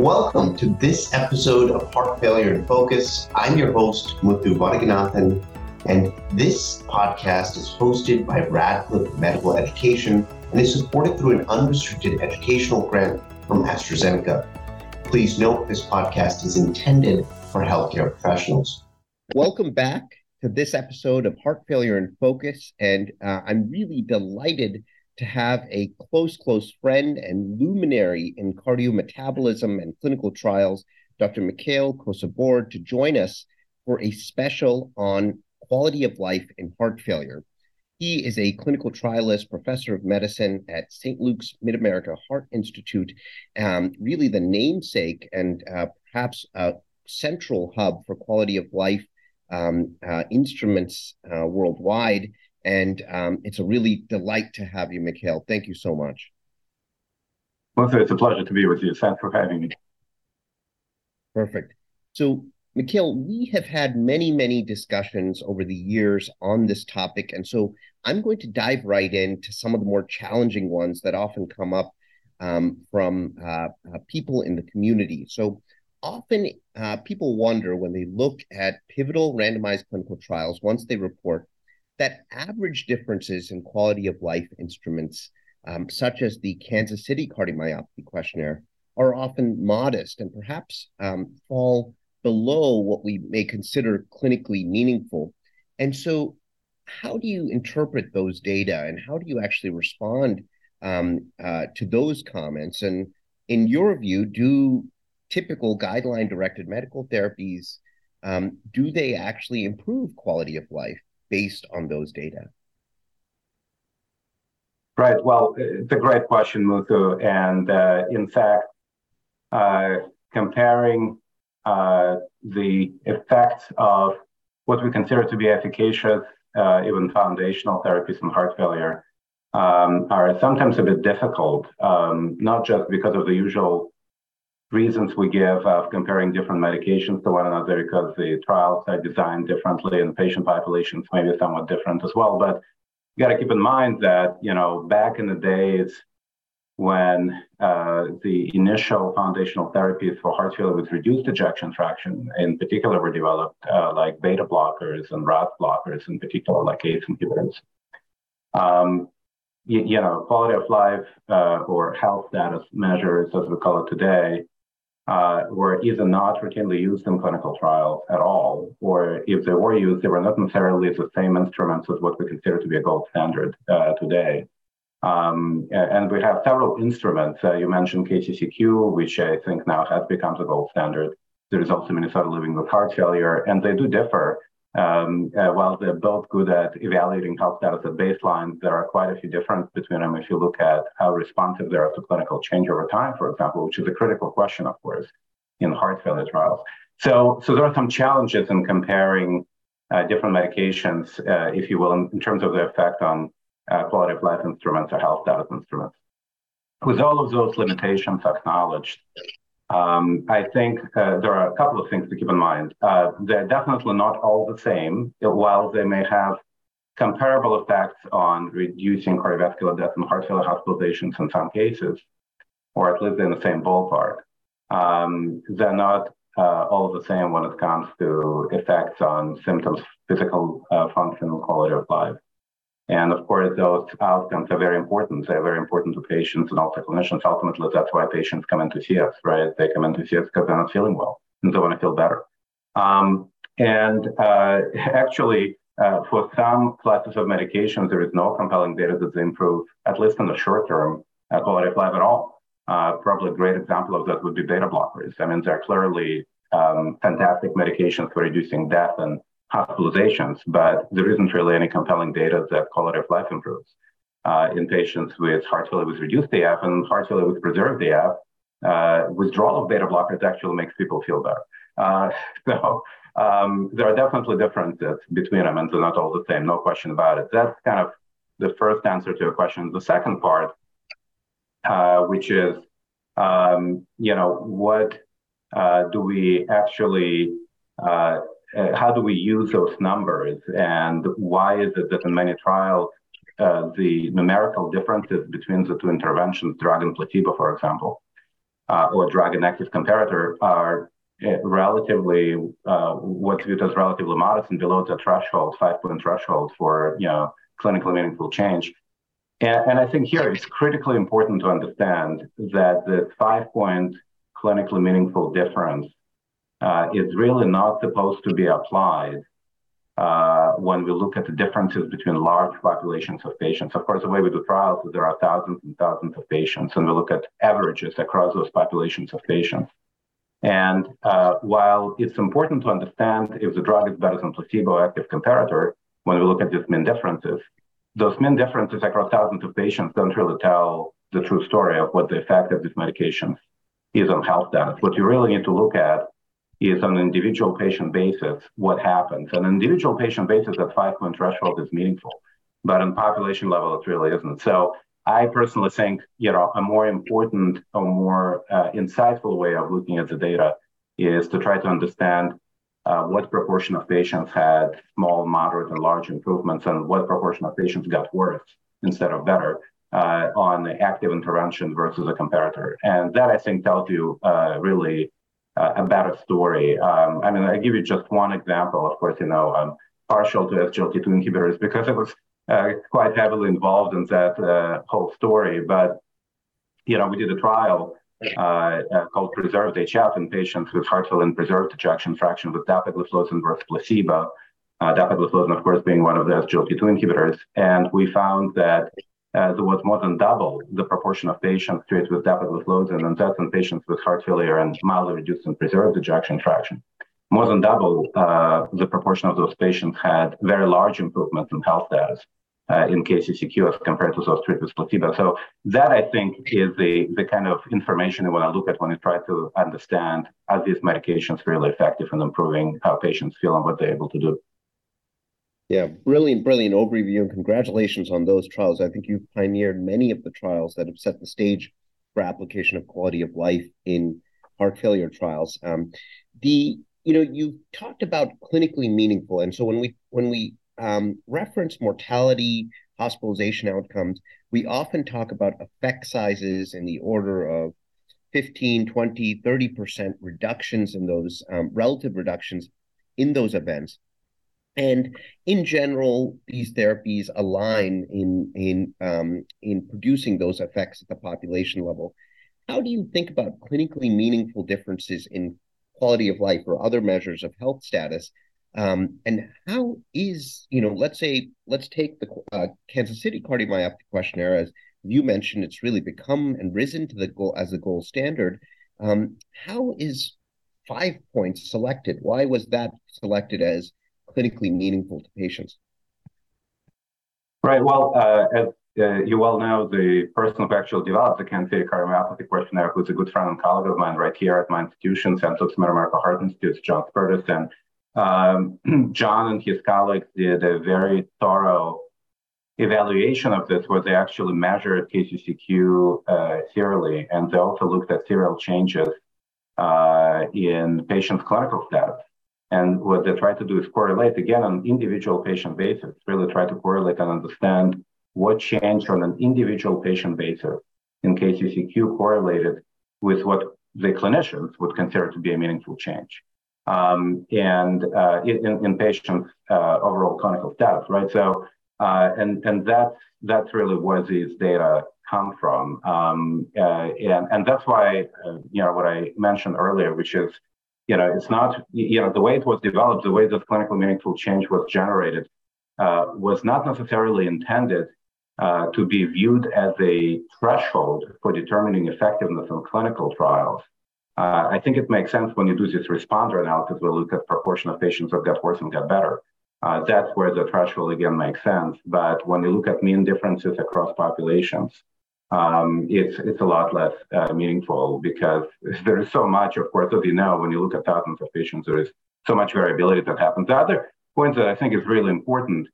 Welcome to this episode of Heart Failure in Focus. I'm your host, Muthu Vaduganathan, and this podcast is hosted by Radcliffe Medical Education and is supported through an unrestricted educational grant from AstraZeneca. Please note this podcast is intended for healthcare professionals. Welcome back to this episode of Heart Failure in Focus, and uh, I'm really delighted to have a close, close friend and luminary in cardiometabolism and clinical trials, Dr. Mikhail Kosiborod, to join us for a special on quality of life in heart failure. He is a clinical trialist, professor of medicine at St. Luke's Mid America Heart Institute, um, really the namesake and uh, perhaps a central hub for quality of life um, uh, instruments uh, worldwide. And um, it's a really delight to have you, Mikhail. Thank you so much. Well, it's a pleasure to be with you. Thanks for having me. Perfect. So, Mikhail, we have had many, many discussions over the years on this topic. And so I'm going to dive right into some of the more challenging ones that often come up um, from uh, uh, people in the community. So, often uh, people wonder when they look at pivotal randomized clinical trials, once they report that average differences in quality of life instruments, um, such as the Kansas City Cardiomyopathy Questionnaire, are often modest and perhaps um, fall below what we may consider clinically meaningful. And so, how do you interpret those data and how do you actually respond um, uh, to those comments? And in your view, do typical guideline directed medical therapies um, do they actually improve quality of life based on those data? Right. Well, it's a great question, Muthu. And uh, in fact, uh, comparing uh, the effects of what we consider to be efficacious, uh, even foundational therapies in heart failure, um, are sometimes a bit difficult, um, not just because of the usual reasons we give of comparing different medications to one another because the trials are designed differently and patient populations may be somewhat different as well. But you got to keep in mind that, you know, back in the days when uh, the initial foundational therapies for heart failure with reduced ejection fraction in particular were developed, uh, like beta blockers and RAS blockers in particular, like ACE inhibitors. Um, you, you, know, quality of life uh, or health status measures, as we call it today, uh, were either not routinely used in clinical trials at all, or if they were used, they were not necessarily the same instruments as what we consider to be a gold standard uh, today. Um, and we have several instruments. Uh, you mentioned KCCQ, which I think now has become the gold standard. There is also Minnesota Living with Heart Failure, and they do differ um, uh, while they're both good at evaluating health status at baseline, there are quite a few differences between them if you look at how responsive they are to clinical change over time, for example, which is a critical question, of course, in heart failure trials. So, so there are some challenges in comparing uh, different medications, uh, if you will, in, in, terms of their effect on uh, quality of life instruments or health status instruments. With all of those limitations acknowledged, um, I think uh, there are a couple of things to keep in mind. Uh, they're definitely not all the same, while they may have comparable effects on reducing cardiovascular death and heart failure hospitalizations in some cases, or at least in the same ballpark. Um, they're not uh, all the same when it comes to effects on symptoms, physical uh, function, and quality of life. And of course, those outcomes are very important. They're very important to patients and also clinicians. Ultimately, that's why patients come in to see us, right? They come in to see us because they're not feeling well and they want to feel better. Um, and uh, actually, uh, for some classes of medications, there is no compelling data that they improve, at least in the short term, uh, quality of life at all. Uh, probably a great example of that would be beta blockers. I mean, they're clearly um, fantastic medications for reducing death and hospitalizations, but there isn't really any compelling data that quality of life improves uh, in patients with heart failure with reduced EF and heart failure with preserved EF. Uh, withdrawal of beta blockers actually makes people feel better. Uh, so um, there are definitely differences between them, and they're not all the same, no question about it. That's kind of the first answer to your question. The second part, uh, which is, um, you know, what uh, do we actually uh, how do we use those numbers and why is it that in many trials uh, the numerical differences between the two interventions, drug and placebo, for example, uh, or drug and active comparator are uh, relatively uh, what's viewed as relatively modest and below the threshold, five point threshold for you know clinically meaningful change. And, and I think here it's critically important to understand that the five point clinically meaningful difference uh, is really not supposed to be applied uh, when we look at the differences between large populations of patients. Of course, the way we do trials is there are thousands and thousands of patients, and we look at averages across those populations of patients. And uh, while it's important to understand if the drug is better than placebo active comparator, when we look at these mean differences, those mean differences across thousands of patients don't really tell the true story of what the effect of these medications is on health status. What you really need to look at is on an individual patient basis what happens. An individual patient basis, that five point threshold is meaningful, but on population level, it really isn't. So I personally think you know a more important, a more uh, insightful way of looking at the data is to try to understand uh, what proportion of patients had small, moderate, and large improvements, and what proportion of patients got worse instead of better uh, on the active intervention versus a comparator. And that I think tells you uh, really uh, a better story. Um, I mean, I give you just one example. Of course, you know, I'm partial to SGLT2 inhibitors because I was uh, quite heavily involved in that uh, whole story. But you know, we did a trial uh, uh, called PRESERVED-HF in patients with heart failure and preserved ejection fraction with dapagliflozin versus placebo. Uh, dapagliflozin, of course, being one of the SGLT2 inhibitors, and we found that uh, there was more than double the proportion of patients treated with dapagliflozin, and that's in patients with heart failure and mildly reduced and preserved ejection fraction. More than double uh, the proportion of those patients had very large improvements in health status uh, in KCCQ as compared to those treated with placebo. So that I think is the the kind of information you want to look at when you try to understand are these medications really effective in improving how patients feel and what they're able to do. Yeah, brilliant, brilliant overview, and congratulations on those trials. I think you've pioneered many of the trials that have set the stage for application of quality of life in heart failure trials. Um, the you know you talked about clinically meaningful, and so when we when we um, reference mortality, hospitalization outcomes, we often talk about effect sizes in the order of 15, 20, 30% reductions in those um, relative reductions in those events. And in general, these therapies align in in um, in producing those effects at the population level. How do you think about clinically meaningful differences in quality of life or other measures of health status? Um, and how is you know, let's say, let's take the uh, Kansas City Cardiomyopathy Questionnaire as you mentioned, it's really become and risen to the goal as the gold standard. Um, how is five points selected? Why was that selected as clinically meaningful to patients? Right. Well, uh, as uh, you well know, the person who actually developed the Kansas Cardiomyopathy Questionnaire, who's a good friend and colleague of mine right here at my institution, St. Luke's Mid-America Heart Institute, John Spertus. And um, John and his colleagues did a very thorough evaluation of this where they actually measured KCCQ uh, serially, and they also looked at serial changes uh, in patients' clinical status. And what they try to do is correlate again on individual patient basis, really try to correlate and understand what changed on an individual patient basis in KCCQ correlated with what the clinicians would consider to be a meaningful change. Um, and uh, in, in patients' uh, overall clinical status, right? So, uh, and and that's that's really where these data come from, um, uh, and and that's why uh, you know what I mentioned earlier, which is you know, it's not, you know, the way it was developed, the way this clinical meaningful change was generated uh, was not necessarily intended uh, to be viewed as a threshold for determining effectiveness in clinical trials. Uh, I think it makes sense when you do this responder analysis, we look at proportion of patients that got worse and got better. Uh, that's where the threshold again makes sense. But when you look at mean differences across populations, um, it's it's a lot less uh, meaningful because there is so much, of course, as you know, when you look at thousands of patients, there is so much variability that happens. The other point that I think is really important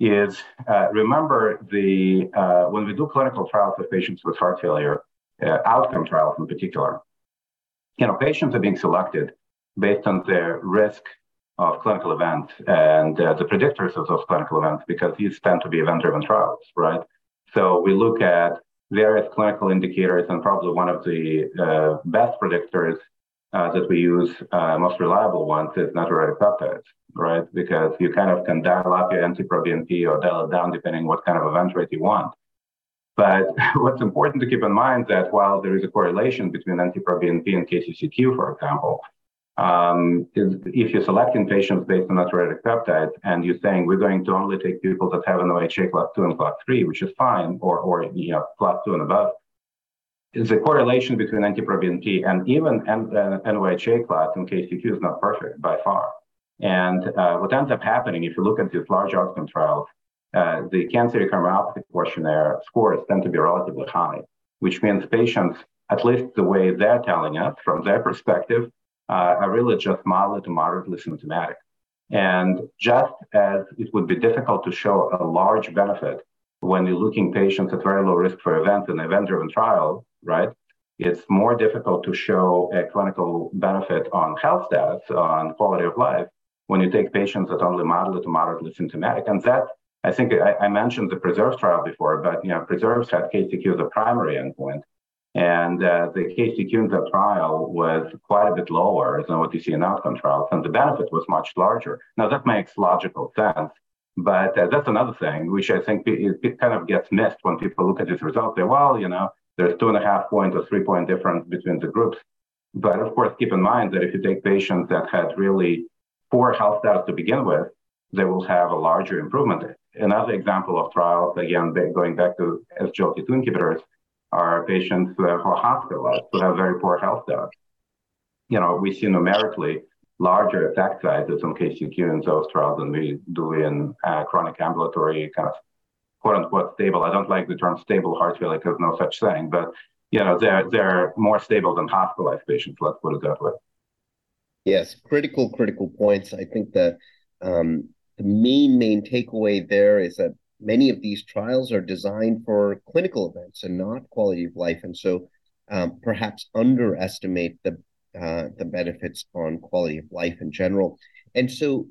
is uh, remember the uh, when we do clinical trials of patients with heart failure, uh, outcome trials in particular, you know, patients are being selected based on their risk of clinical events and uh, the predictors of those clinical events because these tend to be event-driven trials, right? So we look at various clinical indicators, and probably one of the uh, best predictors uh, that we use, uh, most reliable ones, is natriuretic peptides, right? Because you kind of can dial up your NT-proBNP or dial it down depending what kind of event rate you want. But what's important to keep in mind that while there is a correlation between NT-proBNP and KCCQ, for example, um, is if you're selecting patients based on natriuretic peptides and you're saying we're going to only take people that have NYHA class 2 and class 3, which is fine, or, or you know, class 2 and above, is the correlation between NT-proBNP and even N- uh, class in KCCQ is not perfect by far. And uh, what ends up happening, if you look at these large outcome trials, uh, the Kansas cardiomyopathy questionnaire scores tend to be relatively high, which means patients, at least the way they're telling us from their perspective, uh, are really just mildly to moderately symptomatic. And just as it would be difficult to show a large benefit when you're looking patients at very low risk for events in an event-driven trial, right? It's more difficult to show a clinical benefit on health status, on quality of life, when you take patients that only mildly to moderately symptomatic. And that, I think I, I mentioned the PRESERVE trial before, but you know, PRESERVE had KCCQ as a primary endpoint. And uh, the in that trial was quite a bit lower than what you see in outcome trials, and the benefit was much larger. Now, that makes logical sense, but uh, that's another thing which I think it, it, kind of gets missed when people look at these results. They, well, you know, there's two and a half point or three point difference between the groups. But of course, keep in mind that if you take patients that had really poor health status to begin with, they will have a larger improvement. Another example of trials, again, going back to SGLT2 inhibitors, are patients who are hospitalized, who have very poor health status. You know, we see numerically larger effect sizes on KCCQ in those trials than we do in uh, chronic ambulatory kind of quote unquote stable. I don't like the term stable heart failure because no such thing, but you know, they're they're more stable than hospitalized patients, let's put it that way. Yes, critical, critical points. I think the um, the main main takeaway there is that many of these trials are designed for clinical events and not quality of life, and so um, perhaps underestimate the uh, the benefits on quality of life in general. And so,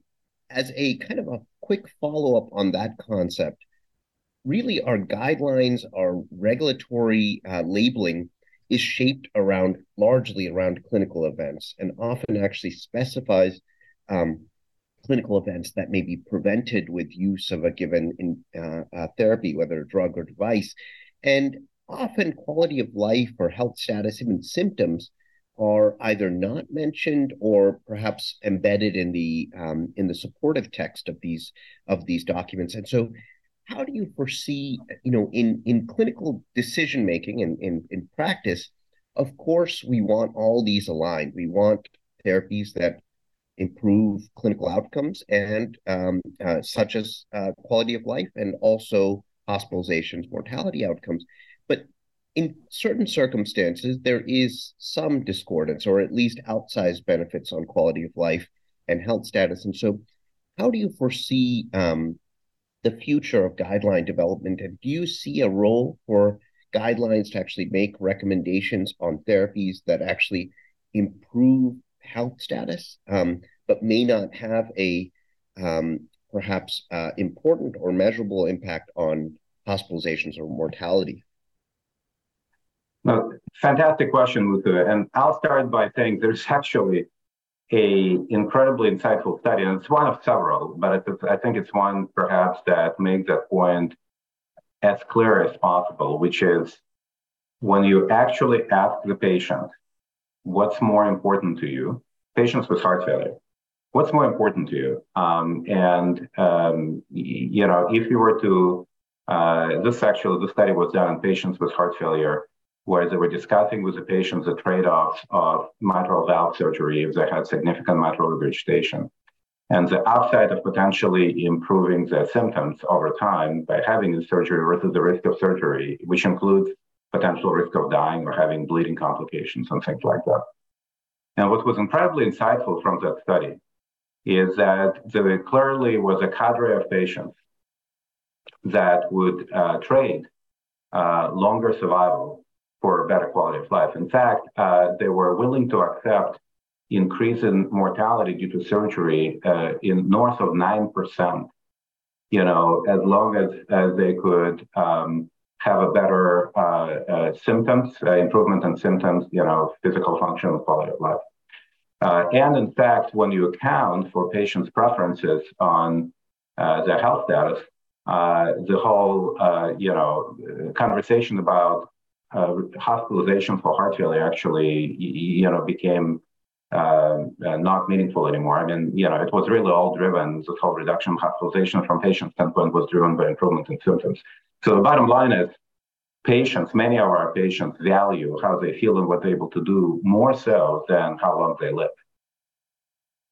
as a kind of a quick follow up on that concept, really our guidelines, our regulatory uh, labeling is shaped around largely around clinical events, and often actually specifies um, clinical events that may be prevented with use of a given in, uh, uh, therapy, whether a drug or device. And often quality of life or health status, even symptoms, are either not mentioned or perhaps embedded in the um, in the supportive text of these of these documents. And so, how do you foresee, you know, in in clinical decision making and in, in practice? Of course, we want all these aligned. We want therapies that improve clinical outcomes and um, uh, such as uh, quality of life and also hospitalizations, mortality outcomes. But in certain circumstances, there is some discordance or at least outsized benefits on quality of life and health status. And so, how do you foresee um, the future of guideline development? And do you see a role for guidelines to actually make recommendations on therapies that actually improve health status, um, but may not have a um, perhaps uh, important or measurable impact on hospitalizations or mortality? No, fantastic question, Muthu. And I'll start by saying there's actually a incredibly insightful study, and it's one of several, but I think it's one perhaps that makes that point as clear as possible, which is when you actually ask the patient what's more important to you? Patients with heart failure. What's more important to you? Um, and um, you know, if you were to uh, this actually the study was done on patients with heart failure, where they were discussing with the patients the trade-offs of mitral valve surgery if they had significant mitral regurgitation, and the upside of potentially improving their symptoms over time by having the surgery versus the risk of surgery, which includes potential risk of dying or having bleeding complications and things like that. And what was incredibly insightful from that study is that there clearly was a cadre of patients that would uh, trade uh, longer survival for better quality of life. In fact, uh, they were willing to accept increase in mortality due to surgery uh, in north of 9%, you know, as long as, as they could um, have a better uh, uh, symptoms, uh, improvement in symptoms, you know, physical function quality of life. And in fact, when you account for patients' preferences on their health status, the whole, you know, conversation about hospitalization for heart failure actually, you know, became uh, uh, not meaningful anymore. I mean, you know, it was really all driven, the whole reduction of hospitalization from patient standpoint was driven by improvement in symptoms. So the bottom line is patients, many of our patients value how they feel and what they're able to do more so than how long they live.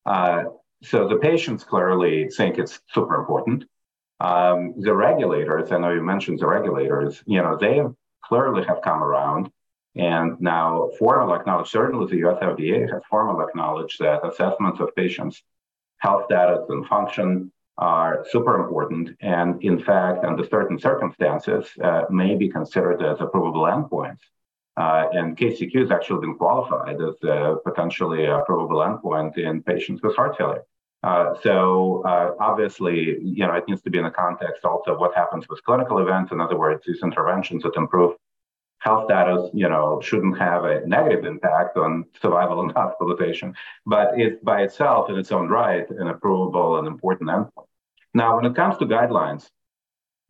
Uh, so the patients clearly think it's super important. Um, the regulators, I know you mentioned the regulators, you know, they clearly have come around and now formally acknowledge, certainly the US FDA has formally acknowledged that assessments of patients' health status and function are super important. And in fact, under certain circumstances, uh, may be considered as approvable endpoints. Uh, and KCCQ has actually been qualified as a potentially endpoint in patients with heart failure. Uh, so uh, obviously, you know, it needs to be in the context also of what happens with clinical events. In other words, these interventions that improve health status, you know, shouldn't have a negative impact on survival and hospitalization, but it's by itself in its own right an approvable and important endpoint. Now, when it comes to guidelines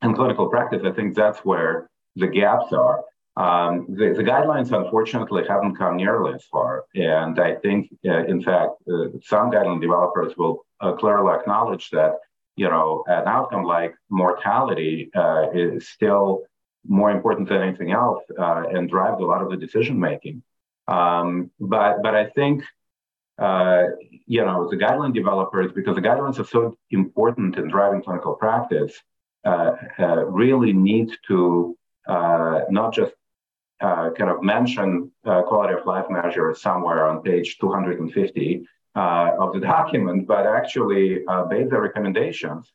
and clinical practice, I think that's where the gaps are. Um, the, the, guidelines, unfortunately, haven't come nearly as far. And I think, uh, in fact, uh, some guideline developers will uh, clearly acknowledge that, you know, an outcome like mortality uh, is still more important than anything else uh, and drives a lot of the decision making. Um, but but I think uh, you know the guideline developers because the guidelines are so important in driving clinical practice uh, uh really need to uh, not just uh, kind of mention quality of life measures somewhere on page 250 of the document, but actually base their recommendations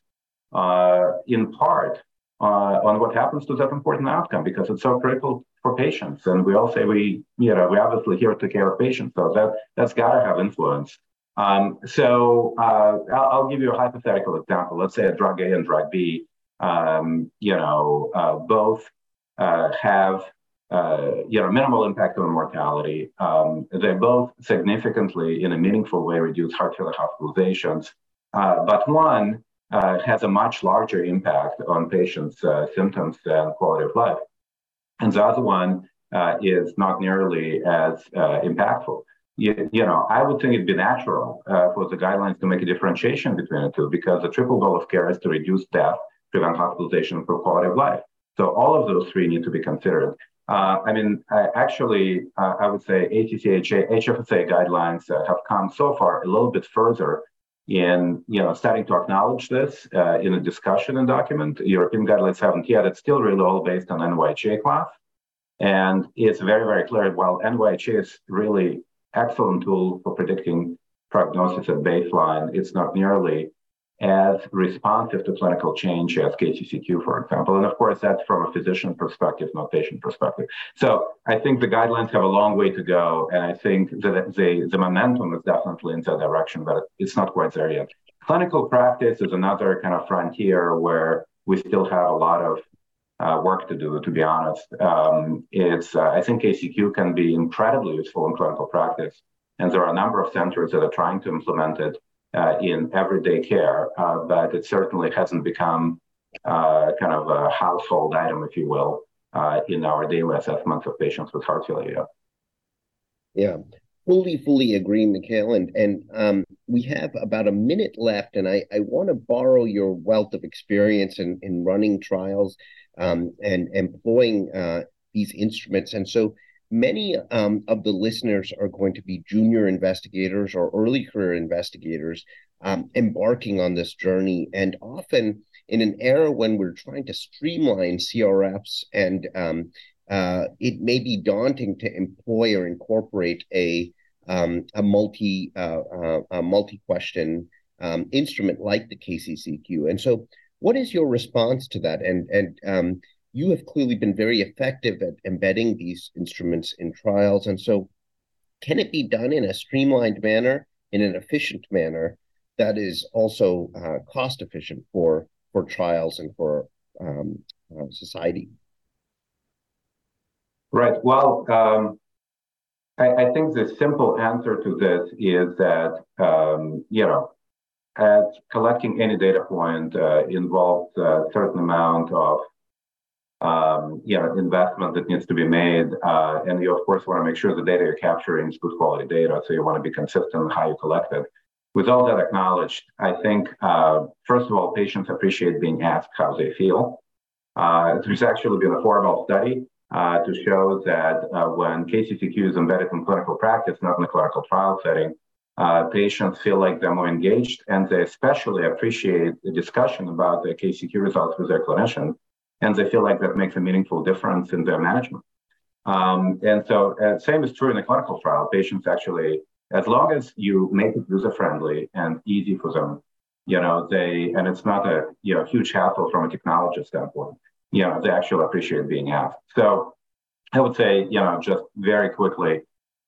in part uh, on what happens to that important outcome because it's so critical for patients. And we all say we, you know, we obviously here to care of patients, so that that's got to have influence. Um, so uh, I'll, I'll, give you a hypothetical example. Let's say a drug A and drug B, um, you know, uh, both uh, have uh, you know minimal impact on mortality. Um, they both significantly, in a meaningful way, reduce heart failure hospitalizations. Uh, but one uh, has a much larger impact on patients' symptoms and quality of life. And the other one uh, is not nearly as uh, impactful. You, you, know, I would think it'd be natural uh, for the guidelines to make a differentiation between the two because the triple goal of care is to reduce death, prevent hospitalization, improve quality of life. So all of those three need to be considered. Uh, I mean, actually, I would say ATCHA, HFSA guidelines have come so far a little bit further in you know starting to acknowledge this uh, in a discussion and document. European guidelines haven't yet. It's still really all based on NYHA class, and it's very very clear. While NYHA is really excellent tool for predicting prognosis at baseline, it's not nearly as responsive to clinical change as KCCQ, for example. And of course, that's from a physician perspective, not patient perspective. So I think the guidelines have a long way to go. And I think that the, the momentum is definitely in that direction, but it's not quite there yet. Clinical practice is another kind of frontier where we still have a lot of uh, work to do, to be honest. Um, it's, uh, I think KCCQ can be incredibly useful in clinical practice. And there are a number of centers that are trying to implement it in everyday care, uh, but it certainly hasn't become uh, kind of a household item, if you will, uh, in our daily assessments of patients with heart failure. Yeah, fully, fully agree, Mikhail. And and um, we have about a minute left, and I, I want to borrow your wealth of experience in, in running trials um, and employing uh, these instruments. And so many um, of the listeners are going to be junior investigators or early career investigators um, embarking on this journey. And often in an era when we're trying to streamline CRFs and um, uh, it may be daunting to employ or incorporate a um, a multi uh, uh, a multi question um, instrument like the KCCQ. And so, what is your response to that? And and um, you have clearly been very effective at embedding these instruments in trials. And so, can it be done in a streamlined manner, in an efficient manner that is also uh, cost efficient for for trials and for um, uh, society? Right. Well, um, I, I, think the simple answer to this is that um, you know, as collecting any data point uh, involves a certain amount of um, know investment that needs to be made, uh, and you of course want to make sure the data you're capturing is good quality data. So you want to be consistent in how you collect it. With all that acknowledged, I think uh, first of all, patients appreciate being asked how they feel. Uh, there's actually been a formal study uh, to show that uh, when KCCQ is embedded in clinical practice, not in a clinical trial setting, uh, patients feel like they're more engaged and they especially appreciate the discussion about the KCCQ results with their clinician. And they feel like that makes a meaningful difference in their management. Um, and so, uh, same is true in a clinical trial. Patients actually, as long as you make it user friendly and easy for them, you know, they, and it's not a you know huge hassle from a technology standpoint you know, they actually appreciate being asked. So I would say, you know, just very quickly,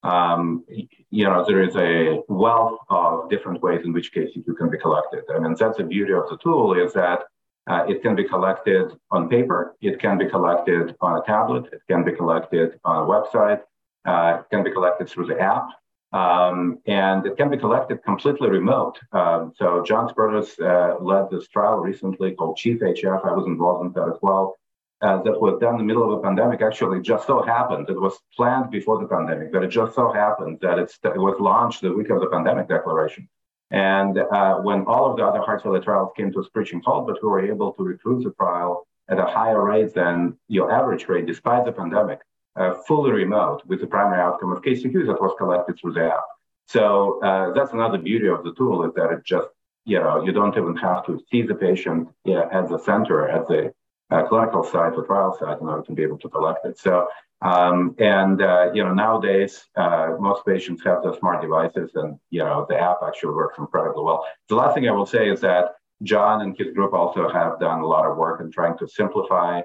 um, you know, there is a wealth of different ways in which KCCQ can be collected. I mean, that's the beauty of the tool is that uh, it can be collected on paper, it can be collected on a tablet, it can be collected on a website, uh, it can be collected through the app. Um, and it can be collected completely remote. Um, so John Spertus uh, led this trial recently called CHIEF-HF. I was involved in that as well. Uh, that was done in the middle of a pandemic. Actually, just so happened it was planned before the pandemic, but it just so happened that it was launched the week of the pandemic declaration. And uh, when all of the other heart failure trials came to a screeching halt, but we were able to recruit the trial at a higher rate than your average rate, despite the pandemic uh, fully remote with the primary outcome of KCCQ that was collected through the app. So uh, that's another beauty of the tool is that it just, you know, you don't even have to see the patient yeah, at the center, at the uh, clinical site or trial site in order to be able to collect it. So, um, and, uh, you know, nowadays, uh, most patients have the smart devices and, you know, the app actually works incredibly well. The last thing I will say is that John and his group also have done a lot of work in trying to simplify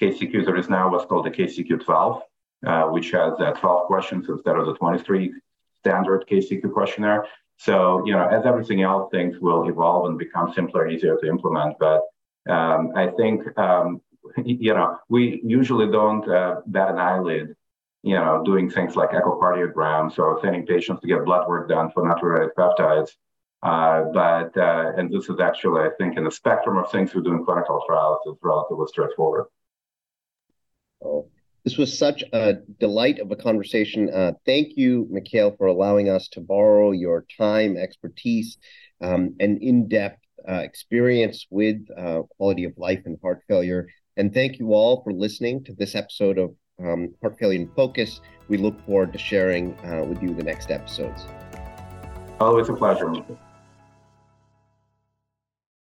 KCCQ. There is now what's called the KCCQ 12, uh, which has uh, 12 questions instead of the 23 standard KCCQ questionnaire. So, you know, as everything else, things will evolve and become simpler, easier to implement. But um, I think, um, you know, we usually don't uh, bat an eyelid, you know, doing things like echocardiograms or sending patients to get blood work done for natriuretic peptides. Uh, but, uh, and this is actually, I think, in the spectrum of things we do in clinical trials, is relatively straightforward. Oh, this was such a delight of a conversation. Uh, thank you, Mikhail, for allowing us to borrow your time, expertise, um, and in-depth uh, experience with uh, quality of life and heart failure. And thank you all for listening to this episode of um, Heart Failure in Focus. We look forward to sharing uh, with you the next episodes. Always a pleasure.